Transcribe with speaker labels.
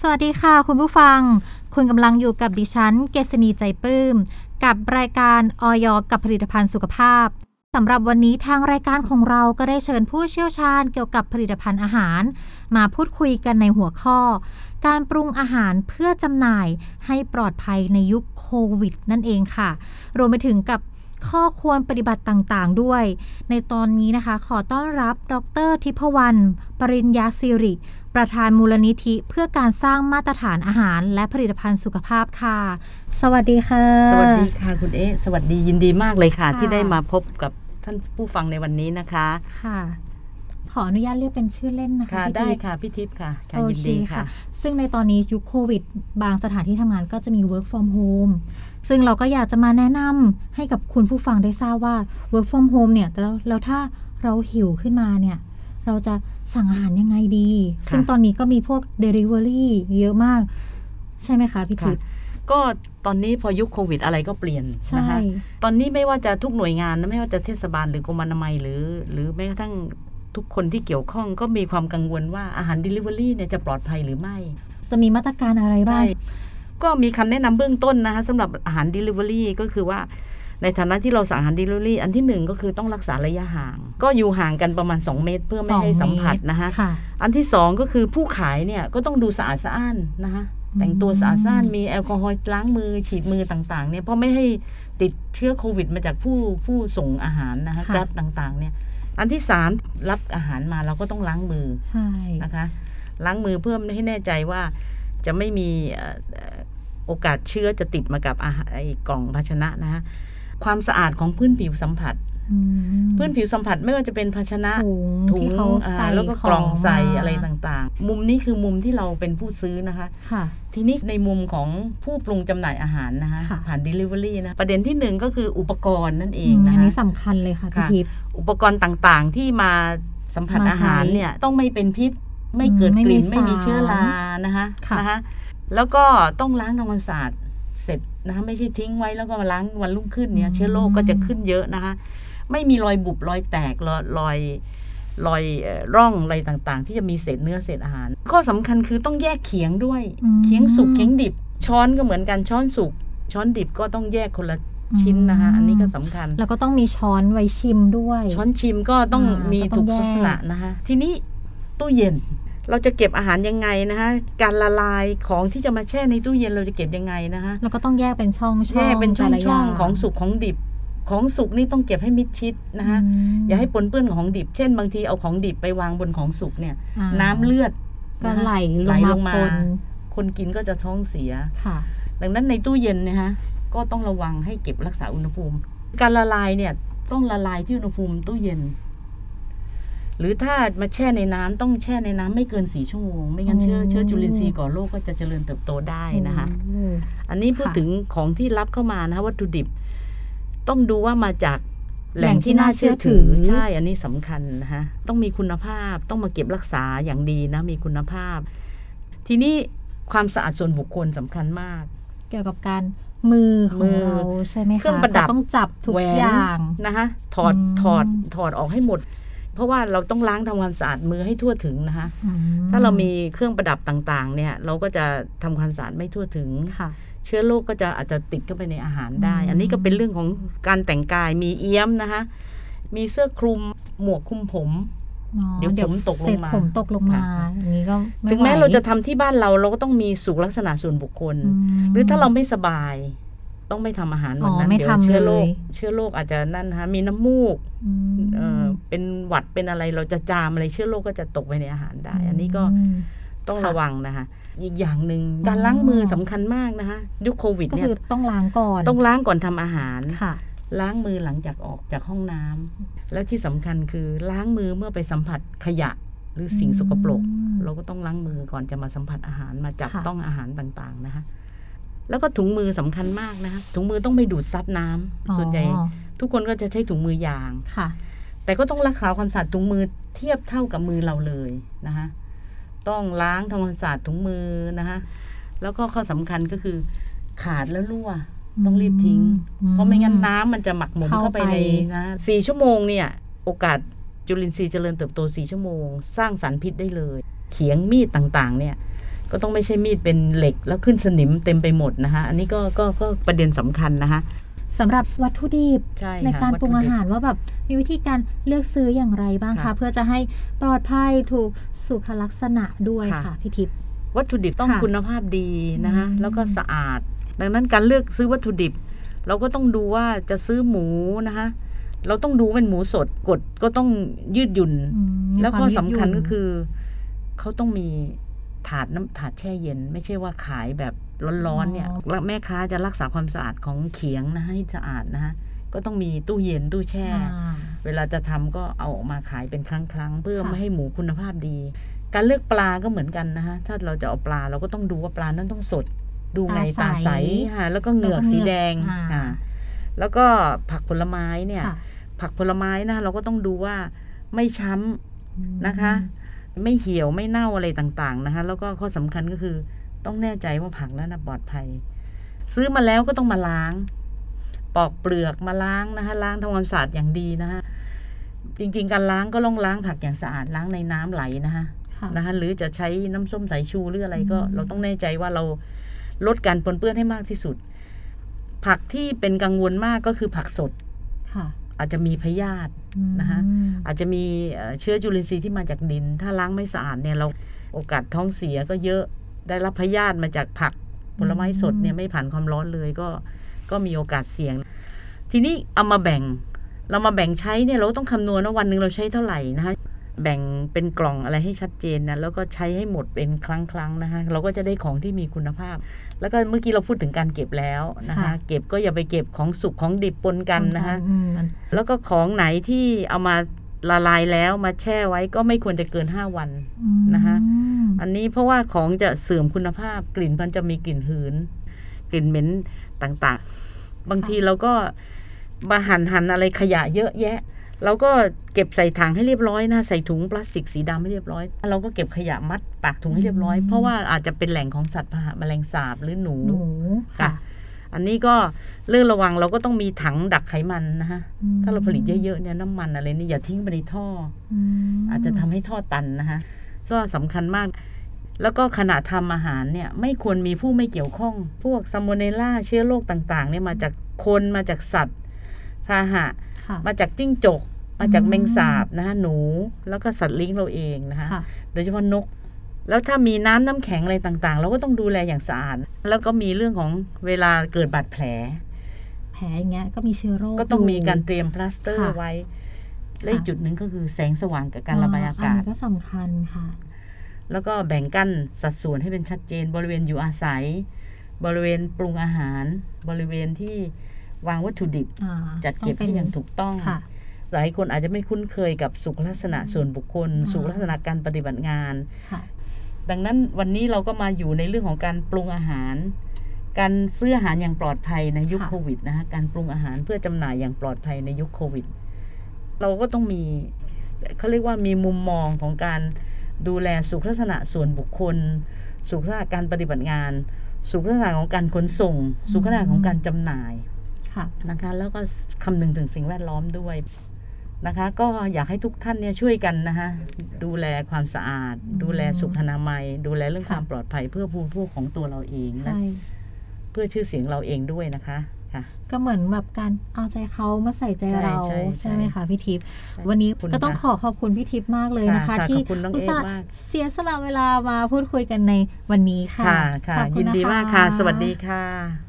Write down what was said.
Speaker 1: สวัสดีค่ะ คุณผู้ฟัง คุณกำลังอยู่กับดิฉัน เกษณีใจปลื้ม กับรายการออยกับผลิตภัณฑ์สุขภาพสำหรับวันนี้ทางรายการของเราก็ได้เชิญผู้เชี่ยวชาญเกี่ยวกับผลิตภัณฑ์อาหาร มาพูดคุยกันในหัวข้อ การปรุงอาหารเพื่อจำหน่ายให้ปลอดภัยในยุคโควิดนั่นเองค่ะ รวมไปถึงกับ ข้อควรปฏิบัติต่างๆ ด้วย ในตอนนี้นะคะ ขอต้อนรับดรทิพวรรณปริญญาสิริ ประธานมูลนิธิเพื่อการสร้างมาตรฐานอาหาร และผลิตภัณฑ์สุขภาพค่ะ สวัสดีค่ะ
Speaker 2: สวัสดีค่ะคุณเอ๊ะสวัสดียินดีมากเลยค่ะ
Speaker 1: ค่ะ
Speaker 2: ที่ได้มาพบกับท่านผู้ฟังในวันนี้นะคะ
Speaker 1: ค่ะ ขออนุญาตเรียกเป็นชื่อเล่นนะคะ
Speaker 2: ค่ะ
Speaker 1: พี่
Speaker 2: ได้
Speaker 1: ทิพย์
Speaker 2: ค่ะพี่ทิพย์ค่ะค่ะ
Speaker 1: โอ
Speaker 2: ยิน
Speaker 1: เค
Speaker 2: ดี
Speaker 1: ค่ะ
Speaker 2: ค่ะ
Speaker 1: ซึ่งในตอนนี้ยุคโควิด บางสถานที่ทำงานก็จะมี work from home ซึ่งเราก็อยากจะมาแนะนำให้กับคุณผู้ฟังได้ทราบว่า work from home เนี่ยแล้วแล้วถ้าเราหิวขึ้นมาเนี่ย เราจะสั่งอาหารยังไงดี
Speaker 2: ค่ะ
Speaker 1: ซึ่งตอนนี้ก็มีพวก delivery เยอะมาก ใช่ไหมคะพี่
Speaker 2: ค่ะ
Speaker 1: ทิพย์
Speaker 2: ก็ตอนนี้พอยุคโควิดอะไรก็เปลี่ยน
Speaker 1: ใช่
Speaker 2: นะคะตอนนี้ไม่ว่าจะทุกหน่วยงานนะไม่ว่าจะเทศบาลหรือกรมอนามัยหรือ หรือแม้กระทั่ง ทุกคนที่เกี่ยวข้องก็มีความกังวลว่าอาหาร Delivery เนี่ยจะปลอดภัยหรือไม่
Speaker 1: จะมีมาตรการอะไรบ้าง
Speaker 2: ใช่ก็มีคำแนะนำเบื้องต้นนะคะสำหรับอาหาร Delivery ก็คือว่าในฐานะที่เราสั่งอาหาร Delivery อันที่หนึ่งก็คือต้องรักษาระยะห่าง ก็อยู่ห่างกันประมาณ 2 เมตร เพื่อไม่ให้สัมผัสนะคะ
Speaker 1: ค่ะ
Speaker 2: อันที่สองก็คือผู้ขายเนี่ยก็ต้องดูสะอาดสะอ้านนะคะ
Speaker 1: อืม
Speaker 2: แต่งตัวสะอาดสะอ้านมีแอลกอฮอล์ล้างมือฉีดมือต่างๆเนี่ยเพราะไม่ให้ติดเชื้อโควิดมาจากผู้ผู้ส่งอาหารนะคะ
Speaker 1: ค่ะ
Speaker 2: กราฟต่างๆเนี่ย อันที่สามรับอาหารมาเราก็ต้องล้างมือ
Speaker 1: ใช่
Speaker 2: นะคะ ล้างมือเพื่อให้แน่ใจว่าจะไม่มีเอ่อเอ่อโอกาสเชื้อจะติดมากับอาหารไอ้กล่องภาชนะนะคะความสะอาดของพื้นผิวสัมผัส
Speaker 1: อืม
Speaker 2: พื้นผิวสัมผัสไม่ว่าจะเป็นภาชนะ
Speaker 1: ถุง
Speaker 2: ถุง
Speaker 1: ที่เขา
Speaker 2: อ่า
Speaker 1: ใส่
Speaker 2: แล้วก็กล่องใส่
Speaker 1: มา
Speaker 2: อะไรต่างๆ มุมนี้คือมุมที่เราเป็นผู้ซื้อนะคะ
Speaker 1: ค่ะ
Speaker 2: ทีนี้ในมุมของผู้ปรุงจำหน่ายอาหารนะคะ
Speaker 1: ค่ะ
Speaker 2: ผ่าน Delivery นะ ประเด็นที่หนึ่งก็คืออุปกรณ์นั่นเอ
Speaker 1: อื
Speaker 2: ง
Speaker 1: ม
Speaker 2: นะ
Speaker 1: อัน
Speaker 2: คะ
Speaker 1: นี้สำคัญเลยค่ะพี่
Speaker 2: ค่ะ
Speaker 1: ทิพย์
Speaker 2: อุปกรณ์ต่างๆ ที่มาสัมผัส
Speaker 1: มาใช้
Speaker 2: อาหารเนี่ยต้องไม่เป็นพิษ ไม่เกิด
Speaker 1: อืมไม่
Speaker 2: กลิ่น
Speaker 1: มี
Speaker 2: ไม่มี
Speaker 1: สาร
Speaker 2: เชื้อรานะคะ
Speaker 1: ค่ะ
Speaker 2: นะคะแล้วก็ต้องล้างทำความสะอาดเสร็จนะคะไม่ใช่ทิ้งไว้แล้วก็มาล้างวันรุ่งขึ้นเนี่ยเชื้อโรคก็จะขึ้นเยอะนะคะ ไม่มีรอยบุบรอยแตกรอยรอยรอยเอ่อร่องอะไรต่างๆ ที่จะมีเศษเนื้อเศษอาหาร ข้อสำคัญคือต้องแยกเขียงด้วย
Speaker 1: อืม
Speaker 2: เขียงสุกเขียงดิบ ช้อนก็เหมือนกันช้อนสุกช้อนดิบก็ต้องแยกคนละ ชิ้นนะคะ
Speaker 1: อืม
Speaker 2: อันนี้ก็สำคัญ
Speaker 1: แล้วก็ต้องมีช้อนไว้ชิมด้วย
Speaker 2: ช้อนชิมก็ต้อง
Speaker 1: อ่ามี
Speaker 2: มี
Speaker 1: ก็ต้
Speaker 2: ถู
Speaker 1: อง
Speaker 2: ก
Speaker 1: แยก
Speaker 2: ลักษณะนะคะ ทีนี้ตู้เย็นเราจะเก็บอาหารยังไงนะคะการละลายของที่จะมาแช่ในตู้เย็นเราจะเก็บยังไงนะคะ
Speaker 1: แล้วก็ต้องแยกเป็นช่องช่อง
Speaker 2: แช่เป็นช่อง
Speaker 1: แต่ละ
Speaker 2: ช่อง
Speaker 1: ย่า
Speaker 2: ของสุกของดิบของสุกนี่ต้องเก็บให้มิดชิดนะคะ
Speaker 1: ม
Speaker 2: อย่าให้ปนเปื้อนของดิบ เช่นบางทีเอาของดิบไปวางบนของสุกเนี่ย
Speaker 1: อ่า
Speaker 2: น้ำเลือด
Speaker 1: ก็
Speaker 2: นะคะ
Speaker 1: ไหล
Speaker 2: ไหล
Speaker 1: ล
Speaker 2: ล
Speaker 1: ง
Speaker 2: ง
Speaker 1: มา
Speaker 2: มา
Speaker 1: ปน
Speaker 2: คนกินก็จะท้องเสีย
Speaker 1: ค่ะ
Speaker 2: ดังนั้นในตู้เย็นเนะฮะ ก็ต้องระวังให้เก็บรักษาอุณหภูมิ การละลายเนี่ยต้องละลายที่อุณหภูมิตู้เย็น หรือถ้ามาแช่ในน้ำต้องแช่ในน้ำไม่เกินสี่ชั่วโมง ไม่งั้นเชื้อ
Speaker 1: โอ้
Speaker 2: เชื้อจุลินทรีย์ก่อโรคก็จะเจริญเติบโตได้นะคะ
Speaker 1: โอ้
Speaker 2: อันนี้พูด
Speaker 1: ค่ะ
Speaker 2: ถึงของที่รับเข้ามานะคะวัตถุดิบ ต้องดูว่ามาจากแหล่งที่น่าเชื่อถือใช่อันนี้สำคัญนะคะต้องมีคุณภาพต้องมาเก็บรักษาอย่างดีนะมีคุณภาพ ทีนี้ความสะอาดส่วนบุคคลสำคัญมาก
Speaker 1: เกี่ยวกับการ มือข
Speaker 2: มื
Speaker 1: อง
Speaker 2: อ
Speaker 1: เราใช่ไหมคะ
Speaker 2: เครื่องประดับ
Speaker 1: ก็ต้องจับทุก
Speaker 2: แหวน
Speaker 1: อย่าง
Speaker 2: นะคะถอด
Speaker 1: อืม
Speaker 2: ถอดถอดออกให้หมด เพราะว่าเราต้องล้างทำความสะอาดมือให้ทั่วถึงนะคะ
Speaker 1: อื
Speaker 2: ถ้าเรามีเครื่องประดับต่างๆ เนี่ย เราก็จะทำความสะอาดไม่ทั่วถึง
Speaker 1: ค่ะ
Speaker 2: เชื้อโรคก็จะอาจจะติดเข้าไปในอาหารได้
Speaker 1: อืม
Speaker 2: อันนี้ก็เป็นเรื่องของการแต่งกายมีเอี้ยมนะคะ มีเสื้อคลุมหมวกคลุมผม
Speaker 1: อ๋อ
Speaker 2: เดี๋ยวผมตกลงมา
Speaker 1: เสร็จผมตกลงมา
Speaker 2: ค่ะ
Speaker 1: อย่างนี้ก็ไถึ
Speaker 2: งแม้
Speaker 1: ไหว
Speaker 2: เราจะทำที่บ้านเราเราก็ต้องมีสุขลักษณะส่วนบุคคล
Speaker 1: ม
Speaker 2: หรือถ้าเราไม่สบาย ต้องไม่ทำอาหารวันนั้
Speaker 1: อ๋
Speaker 2: น
Speaker 1: อไม่
Speaker 2: เดี๋ยว
Speaker 1: ทำ
Speaker 2: เชื้อโรค
Speaker 1: เลย
Speaker 2: เชื้อโรคอาจจะนั่นนะคะมีน้ำมูก
Speaker 1: อืม
Speaker 2: เอ่อเป็นหวัดเป็นอะไรเราจะจามอะไรเชื้อโรคก็จะตกไปในอาหารได้ อันนี้ก็
Speaker 1: ม
Speaker 2: ต้อง
Speaker 1: ค่ะ
Speaker 2: ระวังนะคะอีกอย่างหนึ่ง
Speaker 1: อ๋อ
Speaker 2: การล้างมือสำคัญมากนะคะยุคโควิด
Speaker 1: ก็
Speaker 2: เนี่ย
Speaker 1: คือต้องล้างก่อน
Speaker 2: ต้องล้างก่อนทำอาหาร
Speaker 1: ค่ะ
Speaker 2: ล้างมือหลังจากออกจากห้องน้ำและที่สำคัญคือล้างมือเมื่อไปสัมผัสขยะหรือสิ่งสกปรก
Speaker 1: อืม
Speaker 2: เราก็ต้องล้างมือก่อนจะมาสัมผัสอาหารมาจับ
Speaker 1: ค่ะ
Speaker 2: ต้องอาหารต่างๆนะคะแล้วก็ถุงมือสำคัญมากนะคะถุงมือต้องไม่ดูดซับน้ำส่วนใหญ่
Speaker 1: อ๋อ
Speaker 2: ทุกคนก็จะใช้ถุงมือยาง
Speaker 1: ค่ะ
Speaker 2: แต่ก็ต้องรักษาความสะอาดถุงมือเทียบเท่ากับมือเราเลยนะคะต้องล้างทำความสะอาดถุงมือนะคะแล้วก็ข้อสำคัญก็คือขาดแล้วรั่ว ต้องรีบทิ้ง
Speaker 1: อืม
Speaker 2: เพราะไม่งั้นน้ำมันจะหมักหมม
Speaker 1: เข้า
Speaker 2: เข้าไป
Speaker 1: ไป
Speaker 2: ในนะสี่ชั่วโมงเนี่ย โอกาสจุลินทรีย์เจริญเติบโตสี่ชั่วโมง สร้างสารพิษได้เลย เขียงมีดต่างๆ เนี่ยก็ต้องไม่ใช่มีดเป็นเหล็กแล้วขึ้นสนิมเต็มไปหมดนะคะอันนี้ก็ก็ก็ประเด็นสำคัญนะคะ
Speaker 1: สำหรับวัตถุดิบ
Speaker 2: ใช่
Speaker 1: ใน
Speaker 2: ค่ะ
Speaker 1: การปรุง
Speaker 2: วัต
Speaker 1: อา
Speaker 2: ถุดิบ
Speaker 1: หารว่าแบบมีวิธีการเลือกซื้ออย่างไรบ้างคะ
Speaker 2: ค่ะ
Speaker 1: เพื่อจะให้ปลอดภัยถูกสุขลักษณะด้วย
Speaker 2: ค่ะ
Speaker 1: ค่ะพี่ทิพย์
Speaker 2: วัตถุดิบต้อง
Speaker 1: ค่ะ
Speaker 2: คุณภาพดีนะคะ
Speaker 1: อืม
Speaker 2: แล้วก็สะอาด ดังนั้นการเลือกซื้อวัตถุดิบ เราก็ต้องดูว่าจะซื้อหมูนะคะเราต้องดูเป็นหมูสดกดก็ต้องยืดหยุ่น
Speaker 1: อืมมี
Speaker 2: แล้ว
Speaker 1: วาม
Speaker 2: ก็
Speaker 1: ยืด
Speaker 2: สำคัญ
Speaker 1: หยุ่น
Speaker 2: ก็คือ เขาต้องมีถาดน้ำถาดแช่เย็น ไม่ใช่ว่าขายแบบร้อนๆเนี่ยแล้วแม่ค้าจะรักษาความสะอาดของเขียงนะให้สะอาดนะคะก็ต้องมีตู้เย็นตู้แช่
Speaker 1: อ่า
Speaker 2: เวลาจะทำก็เอาออกมาขายเป็นครั้งๆเพื่อ
Speaker 1: ค่ะ
Speaker 2: ไม่ให้หมูคุณภาพดี การเลือกปลาก็เหมือนกันนะคะถ้าเราจะเอาปลาเราก็ต้องดูว่าปลานั้นต้องสด ดูไงตาใสค่ะแล้วก็เหงือกสีแดง
Speaker 1: อ่า
Speaker 2: ค่ะแล้วก็ผักผลไม้เนี่ย
Speaker 1: ค่ะ
Speaker 2: ผักผลไม้นะเราก็ต้องดูว่าไม่ช้ำนะคะ ไม่เหี่ยวไม่เน่าอะไรต่างๆนะคะ แล้วก็ข้อสำคัญก็คือต้องแน่ใจว่าผักนั้นนะปลอดภัย ซื้อมาแล้วก็ต้องมาล้าง ปอกเปลือกมาล้างนะคะ ล้างทำความสะอาดอย่างดีนะคะจริง ๆ การล้างก็ต้องล้างผักอย่างสะอาดล้างในน้ำไหลนะคะ
Speaker 1: ค่ะ
Speaker 2: นะคะ หรือจะใช้น้ำส้มสายชูหรืออะไรก็
Speaker 1: อืม
Speaker 2: เราต้องแน่ใจว่าเรา ลดการปนเปื้อนให้มากที่สุด ผักที่เป็นกังวลมากก็คือผักสด
Speaker 1: ค่ะ
Speaker 2: อาจจะมีพยาธินะคะ
Speaker 1: อืม
Speaker 2: อาจจะมีเอ่อเชื้อจุลินทรีย์ที่มาจากดิน ถ้าล้างไม่สะอาดเนี่ยเราโอกาสท้องเสียก็เยอะได้รับพยาธิมาจากผักผลไม้สดเนี่ยไม่ผ่านความร้อนเลยก็ก็มีโอกาสเสี่ยง ทีนี้เอามาแบ่ง เรามาแบ่งใช้เนี่ยเราก็ต้องคำนวณว่าวันหนึ่งเราใช้เท่าไหร่นะคะ แบ่งเป็นกล่องอะไรให้ชัดเจนนะแล้วก็ใช้ให้หมดเป็นครั้งครั้งๆนะคะเราก็จะได้ของที่มีคุณภาพ แล้วก็เมื่อกี้เราพูดถึงการเก็บแล้วนะคะ
Speaker 1: ค่ะ
Speaker 2: เก็บก็อย่าไปเก็บของสุกของดิบปนกันนะคะ
Speaker 1: อืมมัน
Speaker 2: แล้วก็ของไหนที่เอามาละลายแล้วมาแช่ไว้ก็ไม่ควรจะเกิน5วัน
Speaker 1: อืม
Speaker 2: นะคะอันนี้เพราะว่าของจะเสื่อมคุณภาพกลิ่นมันจะมีกลิ่นหืน กลิ่นเหม็นต่างๆ บางทีเราก็มาหั่นหั่นอะไรขยะเยอะแยะ เราก็เก็บใส่ถังให้เรียบร้อยนะ ใส่ถุงพลาสติกสีดำให้เรียบร้อย เราก็เก็บขยะมัดปากถุงให้เรียบร้อย
Speaker 1: อืม
Speaker 2: เพราะว่าอาจจะเป็นแหล่งของสัตว์พาหะแมลงสาบหรือหนู
Speaker 1: หนูค่ะ
Speaker 2: ค่ะ อันนี้ก็เรื่องระวังเราก็ต้องมีถังดักไขมันนะคะ
Speaker 1: ม
Speaker 2: ถ้าเราผลิตเยอะๆเนี่ยน้ำมันอะไรนี่อย่าทิ้งไปในท่อ
Speaker 1: อื
Speaker 2: อ
Speaker 1: ม
Speaker 2: อาจจะทำให้ท่อตันนะคะก็สำคัญมากแล้วก็ขณะทำอาหารเนี่ยไม่ควรมีผู้ไม่เกี่ยวข้อง พวกซัมโมเนล่าเชื้อโรคต่างๆเนี่ยมาจากคนมาจากสัตว์พาหะ
Speaker 1: ค่ะ
Speaker 2: มาจากจิ้งจก มาจาก
Speaker 1: อืม
Speaker 2: แมงสาบนะคะหนูแล้วก็สัตว์เลี้ยงเราเองนะคะ
Speaker 1: ค่ะ
Speaker 2: โดยเฉพาะนก แล้วถ้ามีน้ำน้ำแข็งอะไรต่างๆ เราก็ต้องดูแลอย่างสะอาดแล้วก็มีเรื่องของเวลาเกิดบาดแผล
Speaker 1: แผลอย่างเงี้ยก็มีเชื้อโรค
Speaker 2: ก็ต้องมี
Speaker 1: ยู่
Speaker 2: การเตรียมพลาสเตอร์
Speaker 1: ค่ะ
Speaker 2: ไว้ และอีก
Speaker 1: ค่ะ
Speaker 2: จุดหนึ่งก็คือแสงสว่างกับการระบายอากาศ
Speaker 1: นี้ก็สำคัญค่ะ
Speaker 2: แล้วก็แบ่งกั้นสัดส่วนให้เป็นชัดเจน บริเวณอยู่อาศัย บริเวณปรุงอาหาร บริเวณที่วางวัตถุดิบ
Speaker 1: อ่า
Speaker 2: จัดเก็บ
Speaker 1: ต้
Speaker 2: ให้อย่างถูกต้อง
Speaker 1: ค่ะ
Speaker 2: หลายคนอาจจะไม่คุ้นเคยกับสุขลักษณะส่วนบุคคล
Speaker 1: อ่า
Speaker 2: สุขลักษณะการปฏิบัติงาน
Speaker 1: ค่ะ
Speaker 2: ดังนั้นวันนี้เราก็มาอยู่ในเรื่องของการปรุงอาหาร การซื้ออาหารอย่างปลอดภัยในยุค
Speaker 1: ค่ะ
Speaker 2: โควิดนะคะการปรุงอาหารเพื่อจำหน่ายอย่างปลอดภัยในยุคโควิด เราก็ต้องมีเขาเรียกว่ามีมุมมองของการดูแลสุขลักษณะส่วนบุคคล สุขลักษณะการปฏิบัติงาน สุขลักษณะของการขนส่ง สุขลักษณะของการจำหน่าย
Speaker 1: ค่ะ
Speaker 2: นะคะแล้วก็คำนึงถึงสิ่งแวดล้อมด้วย นะคะ ก็อยากให้ทุกท่านเนี่ยช่วยกันนะคะดูแลความสะอาด
Speaker 1: อืม
Speaker 2: ดูแลสุขอนามัย ดูแลเรื่อง
Speaker 1: ค่ะ
Speaker 2: ความปลอดภัยเพื่อผู้ผู้ของตัวเราเองและ
Speaker 1: ใช่
Speaker 2: เพื่อชื่อเสียงเราเองด้วยนะคะค่ะ
Speaker 1: ก็เหมือนแบบการเอาใจเขามาใส่ใจ
Speaker 2: ใช่
Speaker 1: เรา
Speaker 2: ใช่ใช่
Speaker 1: ใช่ไหมคะพี่ทิพย์
Speaker 2: ใช่
Speaker 1: วันนี้
Speaker 2: ขอบคุณ
Speaker 1: ก็ต้อง
Speaker 2: ค่ะ
Speaker 1: ขอขอบคุณพี่ทิพย์มากเลยนะคะ
Speaker 2: ค่ะค่ะ
Speaker 1: ที่
Speaker 2: ขอบคุณน้อง
Speaker 1: อุตส่าห์
Speaker 2: เอกมาก
Speaker 1: เสียสละเวลามาพูดคุยกันในวันนี้ค่ะ
Speaker 2: ค่ะค่ะ
Speaker 1: ขอบณ
Speaker 2: ยินดีะมากค่ะ สวัสดีค่ะ